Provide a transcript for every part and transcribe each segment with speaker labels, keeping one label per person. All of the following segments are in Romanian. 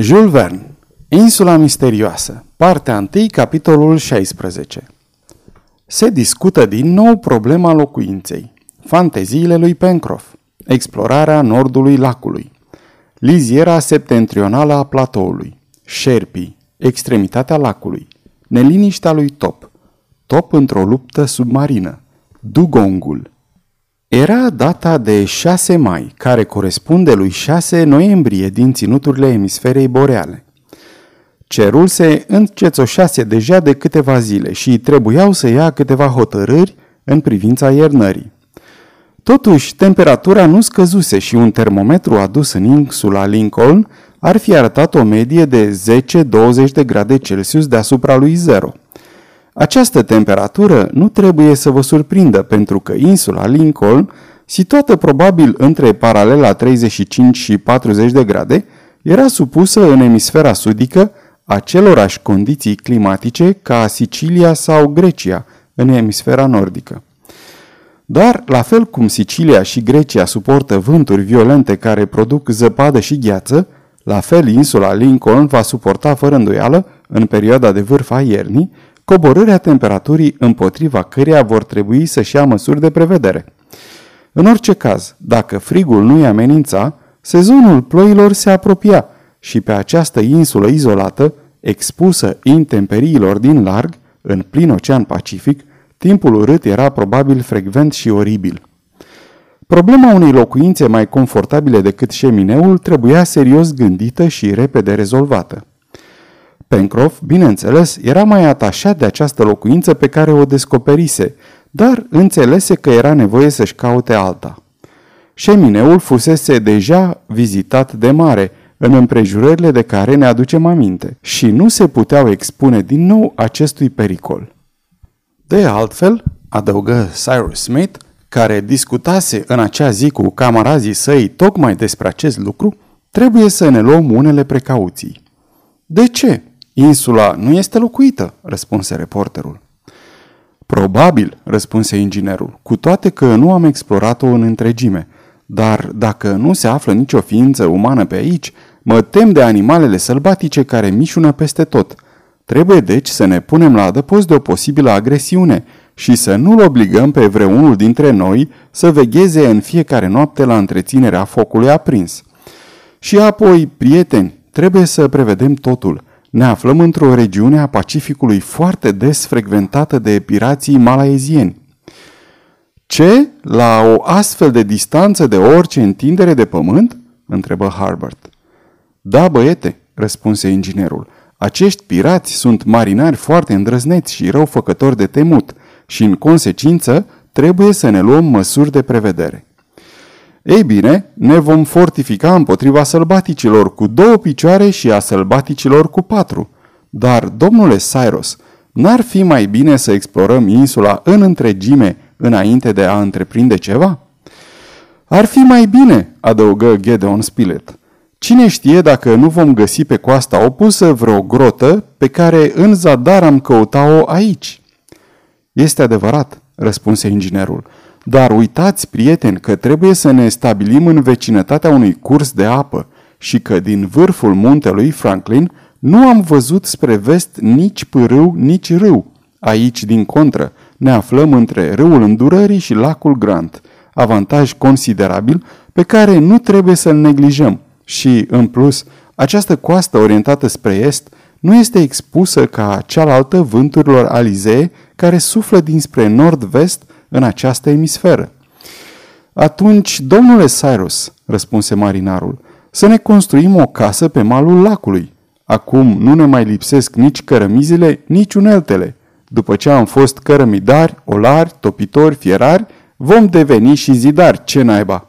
Speaker 1: Jules Verne Insula misterioasă Partea 1, capitolul 16 Se discută din nou problema locuinței. Fanteziile lui Pencroff Explorarea nordului lacului Liziera septentrională a platoului Sherpii Extremitatea lacului Neliniștea lui Top Top într-o luptă submarină Dugongul era data de 6 mai, care corespunde lui 6 noiembrie din ținuturile emisferei boreale. Cerul se încețoșase deja de câteva zile și trebuiau să ia câteva hotărâri în privința iernării. Totuși, temperatura nu scăzuse și un termometru adus în insula Lincoln ar fi arătat o medie de 10-20 de grade Celsius deasupra lui zero. Această temperatură nu trebuie să vă surprindă pentru că insula Lincoln, situată probabil între paralela 35 și 40 de grade, era supusă în emisfera sudică acelorași condiții climatice ca Sicilia sau Grecia în emisfera nordică. Dar, la fel cum Sicilia și Grecia suportă vânturi violente care produc zăpadă și gheață, la fel insula Lincoln va suporta fără îndoială, în perioada de vârf a iernii, coborârea temperaturii împotriva căreia vor trebui să-și ia măsuri de prevedere. În orice caz, dacă frigul nu-i amenința, sezonul ploilor se apropia și pe această insulă izolată, expusă intemperiilor din larg, în plin ocean Pacific, timpul urât era probabil frecvent și oribil. Problema unei locuințe mai confortabile decât șemineul trebuia serios gândită și repede rezolvată. Pencroff, bineînțeles, era mai atașat de această locuință pe care o descoperise, dar înțelese că era nevoie să-și caute alta. Șemineul fusese deja vizitat de mare, în împrejurările de care ne aducem aminte, și nu se puteau expune din nou acestui pericol. De altfel, adăugă Cyrus Smith, care discutase în acea zi cu camarazii săi tocmai despre acest lucru, trebuie să ne luăm unele precauții. De ce? Insula nu este locuită, răspunse reporterul. Probabil, răspunse inginerul, cu toate că nu am explorat-o în întregime. Dar dacă nu se află nicio ființă umană pe aici, mă tem de animalele sălbatice care mișună peste tot. Trebuie deci să ne punem la adăpost de o posibilă agresiune și să nu-l obligăm pe vreunul dintre noi să vegheze în fiecare noapte la întreținerea focului aprins. Și apoi, prieteni, trebuie să prevedem totul – ne aflăm într-o regiune a Pacificului foarte des frecventată de pirații malaezieni. Ce? La o astfel de distanță de orice întindere de pământ? întrebă Harbert. Da, băiete, răspunse inginerul. Acești pirați sunt marinari foarte îndrăzneți și răufăcători de temut și, în consecință, trebuie să ne luăm măsuri de prevedere. Ei bine, ne vom fortifica împotriva sălbaticilor cu două picioare și a sălbaticilor cu patru. Dar, domnule Cyrus, n-ar fi mai bine să explorăm insula în întregime înainte de a întreprinde ceva? Ar fi mai bine, adăugă Gedeon Spilett. Cine știe dacă nu vom găsi pe coasta opusă vreo grotă pe care în zadar am căuta-o aici? Este adevărat, răspunse inginerul. Dar uitați, prieteni, că trebuie să ne stabilim în vecinătatea unui curs de apă și că din vârful muntelui Franklin nu am văzut spre vest nici pârâu, nici râu. Aici, din contră, ne aflăm între râul Îndurării și lacul Grant, avantaj considerabil pe care nu trebuie să-l neglijăm și, în plus, această coastă orientată spre est nu este expusă ca cealaltă vânturilor alizee care suflă dinspre nord-vest în această emisferă. Atunci, domnule Cyrus, răspunse marinarul, să ne construim o casă pe malul lacului. Acum nu ne mai lipsesc nici cărămizile, nici uneltele. După ce am fost cărămidari, olari, topitori, fierari, vom deveni și zidari, ce naiba.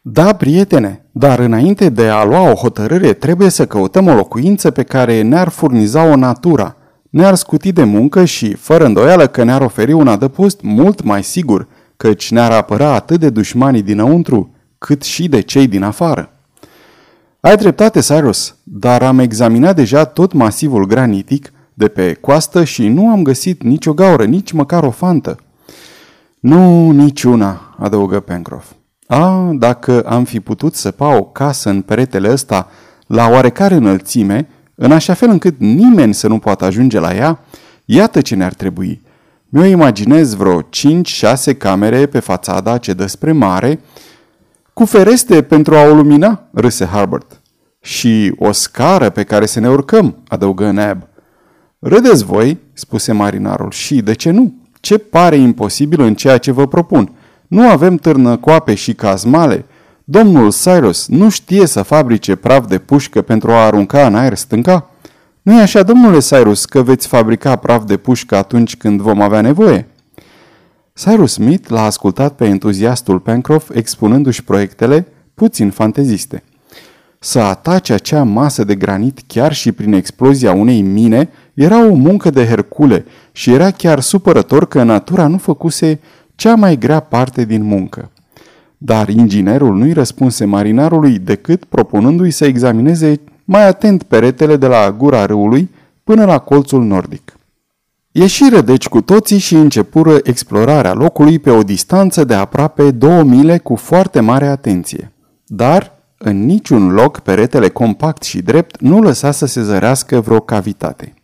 Speaker 1: Da, prietene, dar înainte de a lua o hotărâre, trebuie să căutăm o locuință pe care ne-ar furniza o natura – ne-ar scuti de muncă și, fără îndoială că ne-ar oferi un adăpost mult mai sigur, căci ne-ar apăra atât de dușmanii dinăuntru, cât și de cei din afară. Ai dreptate, Cyrus, dar am examinat deja tot masivul granitic de pe coastă și nu am găsit nicio gaură, nici măcar o fantă. Nu, niciuna, adăugă Pencroff. A, dacă am fi putut săpa o casă în peretele ăsta la oarecare înălțime, în așa fel încât nimeni să nu poată ajunge la ea, iată ce ne-ar trebui. Mi-o imaginez vreo 5-6 camere pe fațada ce dă spre mare, cu fereste pentru a o lumina, râse Harbert. Și o scară pe care să ne urcăm, adăugă Nab. Râdeți voi, spuse marinarul, și de ce nu? Ce pare imposibil în ceea ce vă propun? Nu avem târnăcoape și cazmale. Domnul Cyrus nu știe să fabrice praf de pușcă pentru a arunca în aer stânca? nu e așa, domnule Cyrus, că veți fabrica praf de pușcă atunci când vom avea nevoie? Cyrus Smith l-a ascultat pe entuziastul Pencroff expunându-și proiectele puțin fanteziste. Să atace acea masă de granit chiar și prin explozia unei mine era o muncă de Hercule și era chiar supărător că natura nu făcuse cea mai grea parte din muncă. Dar inginerul nu-i răspunse marinarului decât propunându-i să examineze mai atent peretele de la gura râului până la colțul nordic. Ieșiră deci cu toții și începură explorarea locului pe o distanță de aproape două mile cu foarte mare atenție. Dar, în niciun loc, peretele compact și drept nu lăsa să se zărească vreo cavitate.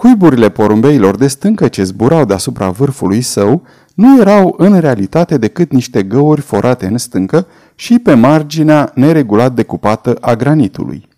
Speaker 1: Cuiburile porumbeilor de stâncă ce zburau deasupra vârfului său nu erau în realitate decât niște găuri forate în stâncă și pe marginea neregulat decupată a granitului.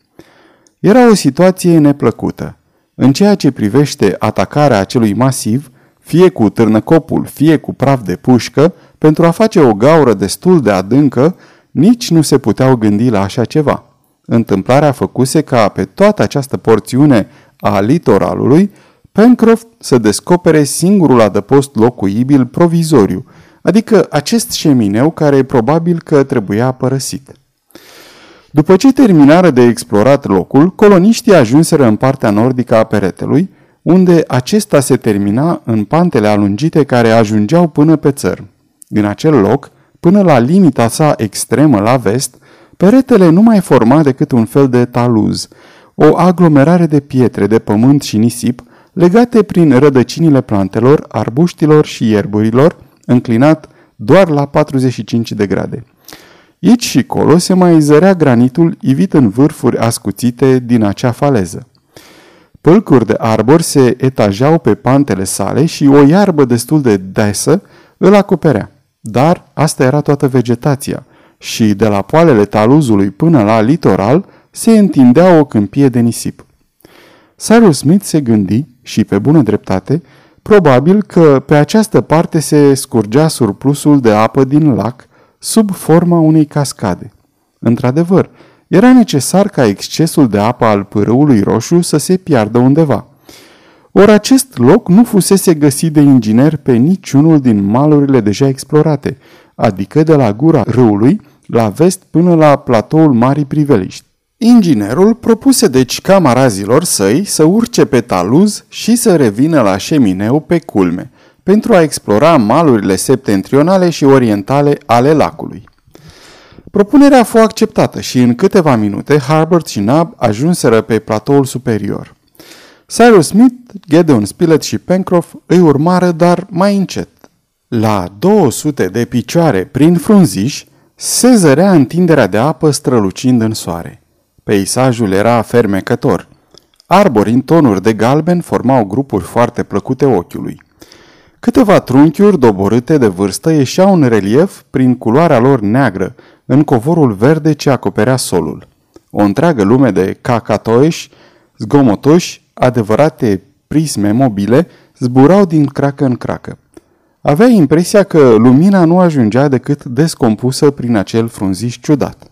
Speaker 1: Era o situație neplăcută. În ceea ce privește atacarea acelui masiv, fie cu târnăcopul, fie cu praf de pușcă, pentru a face o gaură destul de adâncă, nici nu se puteau gândi la așa ceva. Întâmplarea făcuse ca pe toată această porțiune a litoralului, Pencroft să descopere singurul adăpost locuibil provizoriu, adică acest șemineu care probabil că trebuia părăsit. După ce terminară de explorat locul, coloniștii ajunseră în partea nordică a peretelui, unde acesta se termina în pantele alungite care ajungeau până pe țăr. Din acel loc, până la limita sa extremă la vest, peretele nu mai forma decât un fel de taluz, o aglomerare de pietre, de pământ și nisip, legate prin rădăcinile plantelor, arbuștilor și ierburilor, înclinat doar la 45 de grade. Aici și colo se mai zărea granitul ivit în vârfuri ascuțite din acea faleză. Pălcuri de arbori se etajau pe pantele sale și o iarbă destul de desă îl acoperea. Dar asta era toată vegetația și de la poalele taluzului până la litoral se întindea o câmpie de nisip. Cyrus Smith se gândi, și pe bună dreptate, probabil că pe această parte se scurgea surplusul de apă din lac sub forma unei cascade. Într-adevăr, era necesar ca excesul de apă al pârâului roșu să se piardă undeva. Ori acest loc nu fusese găsit de inginer pe niciunul din malurile deja explorate, adică de la gura râului la vest până la platoul Marii Priveliști. Inginerul propuse deci camarazilor săi să urce pe taluz și să revină la șemineu pe culme, pentru a explora malurile septentrionale și orientale ale lacului. Propunerea a fost acceptată și în câteva minute Harbert și Nab ajunseră pe platoul superior. Cyrus Smith, Gedeon Spilett și Pencroff îi urmară, dar mai încet. La 200 de picioare prin frunziș se zărea întinderea de apă strălucind în soare. Peisajul era fermecător. Arbori în tonuri de galben formau grupuri foarte plăcute ochiului. Câteva trunchiuri doborâte de vârstă ieșeau în relief prin culoarea lor neagră, în covorul verde ce acoperea solul. O întreagă lume de cacatoiși, zgomotoși, adevărate prisme mobile, zburau din cracă în cracă. Avea impresia că lumina nu ajungea decât descompusă prin acel frunziș ciudat.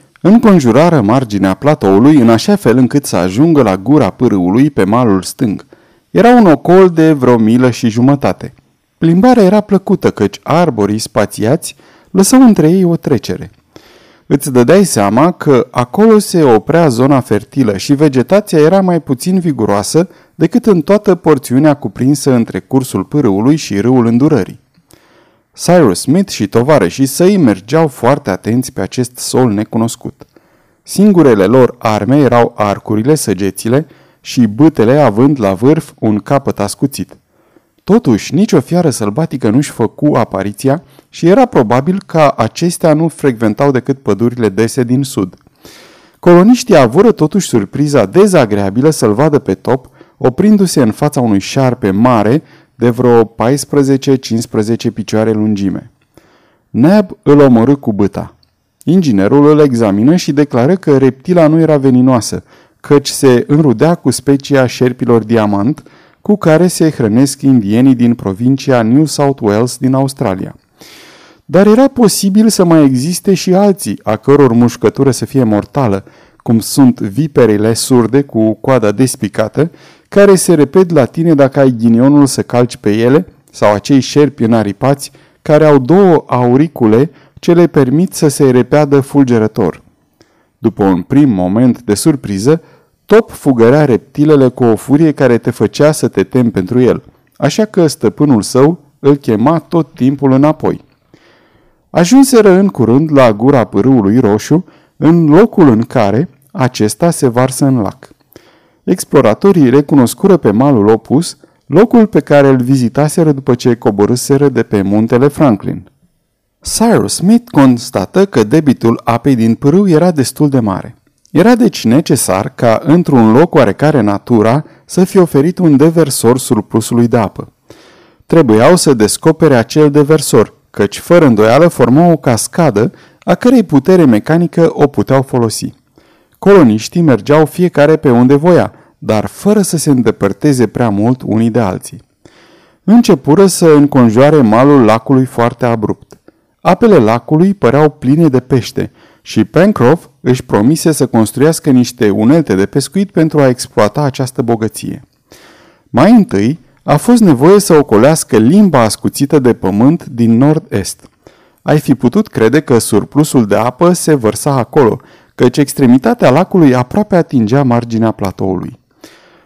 Speaker 1: înconjurară marginea platoului în așa fel încât să ajungă la gura pârâului pe malul stâng. Era un ocol de vreo milă și jumătate. Plimbarea era plăcută căci arborii spațiați lăsau între ei o trecere. Îți dădeai seama că acolo se oprea zona fertilă și vegetația era mai puțin viguroasă decât în toată porțiunea cuprinsă între cursul pârâului și râul îndurării. Cyrus Smith și tovarășii săi mergeau foarte atenți pe acest sol necunoscut. Singurele lor arme erau arcurile, săgețile și bâtele având la vârf un capăt ascuțit. Totuși, nicio fiară sălbatică nu-și făcu apariția și era probabil că acestea nu frecventau decât pădurile dese din sud. Coloniștii avură totuși surpriza dezagreabilă să-l vadă pe top, oprindu-se în fața unui șarpe mare de vreo 14-15 picioare lungime. Neb îl omorâ cu băta. Inginerul îl examină și declară că reptila nu era veninoasă, căci se înrudea cu specia șerpilor diamant, cu care se hrănesc indienii din provincia New South Wales din Australia. Dar era posibil să mai existe și alții, a căror mușcătură să fie mortală, cum sunt viperele surde cu coada despicată, care se repet la tine dacă ai ghinionul să calci pe ele, sau acei șerpi înaripați care au două auricule ce le permit să se repeadă fulgerător. După un prim moment de surpriză, Top fugărea reptilele cu o furie care te făcea să te temi pentru el, așa că stăpânul său îl chema tot timpul înapoi. Ajunseră în curând la gura pârâului roșu, în locul în care acesta se varsă în lac. Exploratorii recunoscură pe malul opus locul pe care îl vizitaseră după ce coborâseră de pe muntele Franklin. Cyrus Smith constată că debitul apei din pârâu era destul de mare. Era deci necesar ca, într-un loc oarecare natura, să fie oferit un deversor surplusului de apă. Trebuiau să descopere acel deversor, căci fără îndoială forma o cascadă a cărei putere mecanică o puteau folosi. Coloniștii mergeau fiecare pe unde voia, dar fără să se îndepărteze prea mult unii de alții. Începură să înconjoare malul lacului foarte abrupt. Apele lacului păreau pline de pește și Pencroff își promise să construiască niște unelte de pescuit pentru a exploata această bogăție. Mai întâi, a fost nevoie să ocolească limba ascuțită de pământ din nord-est. Ai fi putut crede că surplusul de apă se vărsa acolo, căci extremitatea lacului aproape atingea marginea platoului.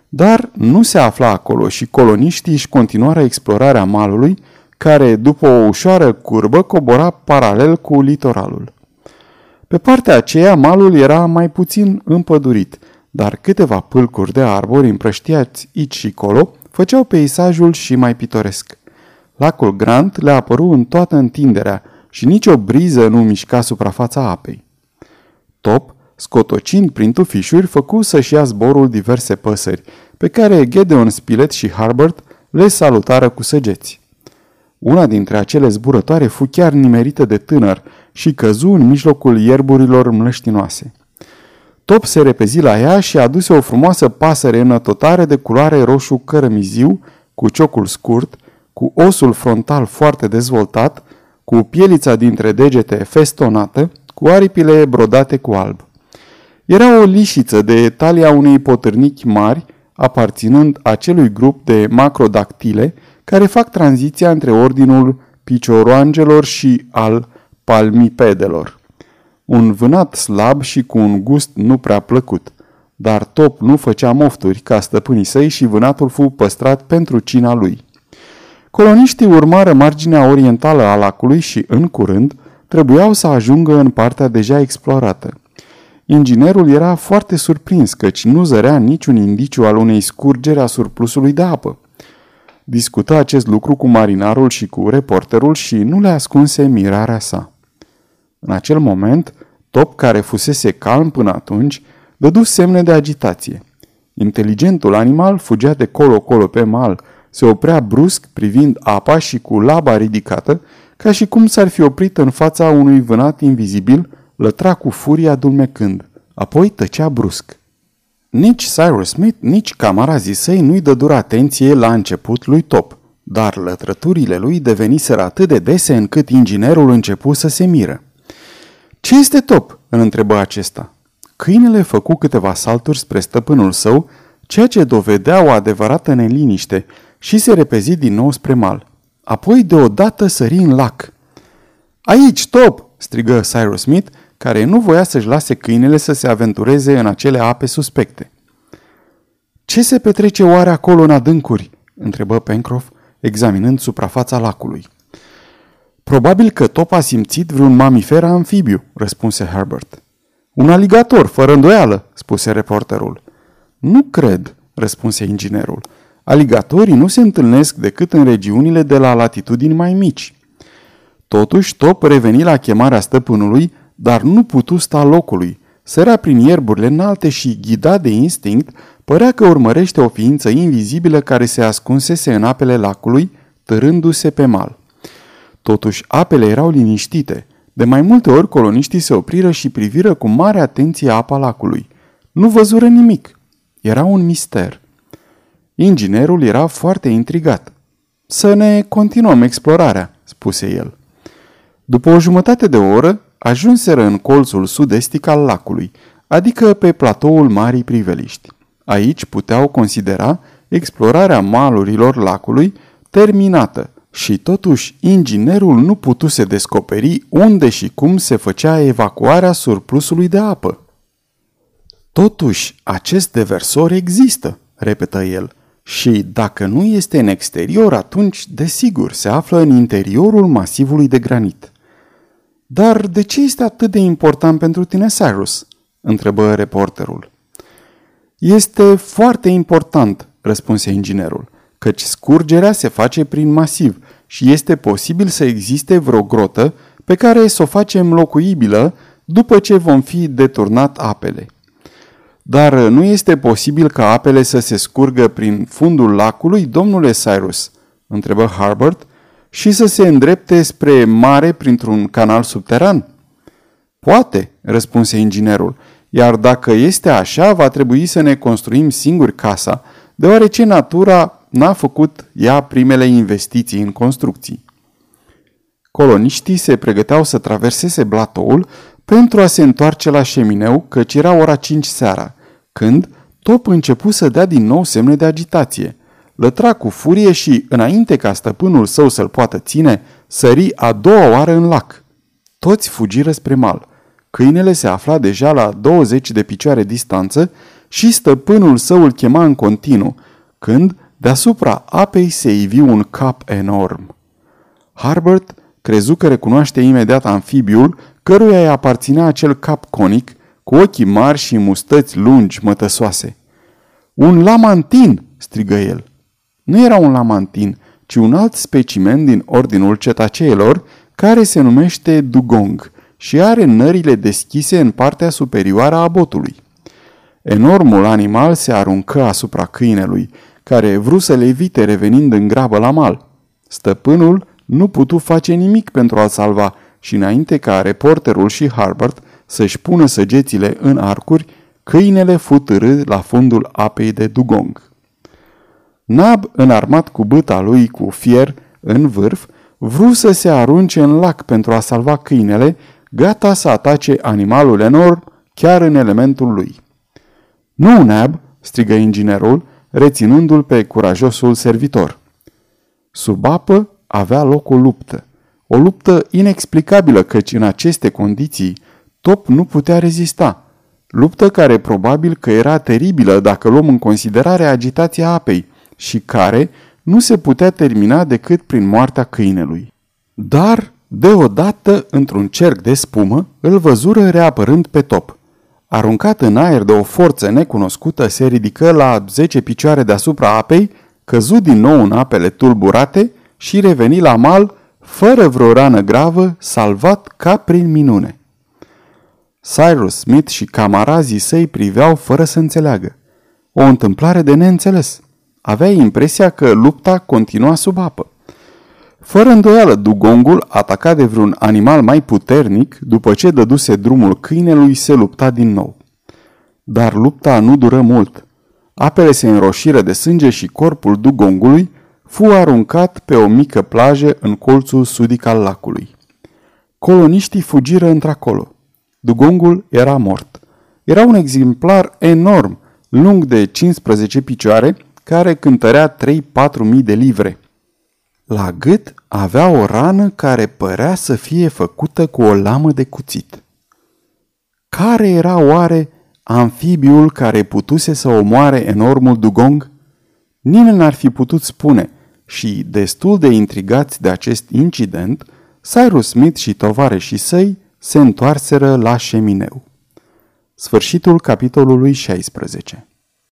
Speaker 1: Dar nu se afla acolo și coloniștii își continuară explorarea malului, care, după o ușoară curbă, cobora paralel cu litoralul. Pe partea aceea, malul era mai puțin împădurit, dar câteva pâlcuri de arbori împrăștiați aici și colo făceau peisajul și mai pitoresc. Lacul Grant le apăru în toată întinderea și nicio briză nu mișca suprafața apei. Top, scotocind prin tufișuri, făcu să-și ia zborul diverse păsări, pe care Gedeon Spilett și Harbert le salutară cu săgeți. Una dintre acele zburătoare fu chiar nimerită de tânăr și căzu în mijlocul ierburilor mlăștinoase. Top se repezi la ea și aduse o frumoasă pasăre înătotare de culoare roșu cărămiziu, cu ciocul scurt, cu osul frontal foarte dezvoltat, cu pielița dintre degete festonată, cu aripile brodate cu alb. Era o lișiță de talia unei potârnichi mari, aparținând acelui grup de macrodactile care fac tranziția între ordinul picioroangelor și al palmipedelor. Un vânat slab și cu un gust nu prea plăcut, dar Top nu făcea mofturi ca stăpânii săi și vânatul fu păstrat pentru cina lui. Coloniștii urmară marginea orientală a lacului și, în curând, trebuiau să ajungă în partea deja explorată. Inginerul era foarte surprins căci nu zărea niciun indiciu al unei scurgeri a surplusului de apă. Discută acest lucru cu marinarul și cu reporterul și nu le ascunse mirarea sa. În acel moment, Top, care fusese calm până atunci, dădu semne de agitație. Inteligentul animal fugea de colo-colo pe mal, se oprea brusc privind apa și cu laba ridicată, ca și cum s-ar fi oprit în fața unui vânat invizibil, lătra cu furia dulmecând, apoi tăcea brusc. Nici Cyrus Smith, nici camarazii săi nu-i dădură atenție la început lui Top, dar lătrăturile lui deveniseră atât de dese încât inginerul începu să se miră. Ce este Top?" îl întrebă acesta. Câinele făcu câteva salturi spre stăpânul său, ceea ce dovedea o adevărată neliniște și se repezi din nou spre mal. Apoi deodată sări în lac. Aici, Top!" strigă Cyrus Smith, care nu voia să-și lase câinele să se aventureze în acele ape suspecte. Ce se petrece oare acolo în adâncuri?" întrebă Pencroff, examinând suprafața lacului. Probabil că Top a simțit vreun mamifer amfibiu, răspunse Herbert. Un aligator, fără îndoială, spuse reporterul. Nu cred, răspunse inginerul. Aligatorii nu se întâlnesc decât în regiunile de la latitudini mai mici. Totuși, Top reveni la chemarea stăpânului, dar nu putu sta locului. Sărea prin ierburile înalte și, ghidat de instinct, părea că urmărește o ființă invizibilă care se ascunsese în apele lacului, târându-se pe mal. Totuși, apele erau liniștite. De mai multe ori coloniștii se opriră și priviră cu mare atenție apa lacului. Nu văzură nimic. Era un mister. Inginerul era foarte intrigat. Să ne continuăm explorarea, spuse el. După o jumătate de oră, ajunseră în colțul sud-estic al lacului, adică pe platoul Marii Priveliști. Aici puteau considera explorarea malurilor lacului terminată și totuși inginerul nu putuse descoperi unde și cum se făcea evacuarea surplusului de apă. Totuși, acest deversor există, repetă el, și dacă nu este în exterior, atunci, desigur, se află în interiorul masivului de granit. Dar de ce este atât de important pentru tine, Cyrus? întrebă reporterul. Este foarte important, răspunse inginerul, căci scurgerea se face prin masiv și este posibil să existe vreo grotă pe care să o facem locuibilă după ce vom fi deturnat apele. Dar nu este posibil ca apele să se scurgă prin fundul lacului, domnule Cyrus? întrebă Harbert, și să se îndrepte spre mare printr-un canal subteran? Poate, răspunse inginerul, iar dacă este așa, va trebui să ne construim singuri casa, deoarece natura n-a făcut ea primele investiții în construcții. Coloniștii se pregăteau să traverseze blatoul pentru a se întoarce la șemineu, căci era ora 5 seara, când Top începu să dea din nou semne de agitație. Lătra cu furie și, înainte ca stăpânul său să-l poată ține, sări a doua oară în lac. Toți fugiră spre mal. Câinele se afla deja la 20 de picioare distanță și stăpânul său îl chema în continuu, când Deasupra apei se ivi un cap enorm. Harbert crezu că recunoaște imediat amfibiul căruia îi aparținea acel cap conic cu ochii mari și mustăți lungi mătăsoase. Un lamantin!" strigă el. Nu era un lamantin, ci un alt specimen din ordinul cetaceelor, care se numește dugong și are nările deschise în partea superioară a botului. Enormul animal se aruncă asupra câinelui, care vrut să le evite revenind în grabă la mal. Stăpânul nu putu face nimic pentru a-l salva și înainte ca reporterul și Harbert să-și pună săgețile în arcuri, câinele fu la fundul apei de dugong. Nab, înarmat cu băta lui cu fier în vârf, vrut să se arunce în lac pentru a salva câinele, gata să atace animalul enorm chiar în elementul lui. Nu, Nab!" strigă inginerul, reținându-l pe curajosul servitor. Sub apă avea loc o luptă. O luptă inexplicabilă căci în aceste condiții Top nu putea rezista. Luptă care probabil că era teribilă dacă luăm în considerare agitația apei și care nu se putea termina decât prin moartea câinelui. Dar, deodată, într-un cerc de spumă, îl văzură reapărând pe top. Aruncat în aer de o forță necunoscută, se ridică la 10 picioare deasupra apei, căzut din nou în apele tulburate și reveni la mal, fără vreo rană gravă, salvat ca prin minune. Cyrus Smith și camarazii săi priveau fără să înțeleagă. O întâmplare de neînțeles. Avea impresia că lupta continua sub apă. Fără îndoială, dugongul, atacat de vreun animal mai puternic, după ce dăduse drumul câinelui, se lupta din nou. Dar lupta nu dură mult. Apele se înroșiră de sânge și corpul dugongului fu aruncat pe o mică plajă în colțul sudic al lacului. Coloniștii fugiră într-acolo. Dugongul era mort. Era un exemplar enorm, lung de 15 picioare, care cântărea 3-4 mii de livre. La gât avea o rană care părea să fie făcută cu o lamă de cuțit. Care era oare amfibiul care putuse să omoare enormul dugong? Nimeni n-ar fi putut spune și, destul de intrigați de acest incident, Cyrus Smith și tovarășii săi se întoarseră la șemineu. Sfârșitul capitolului 16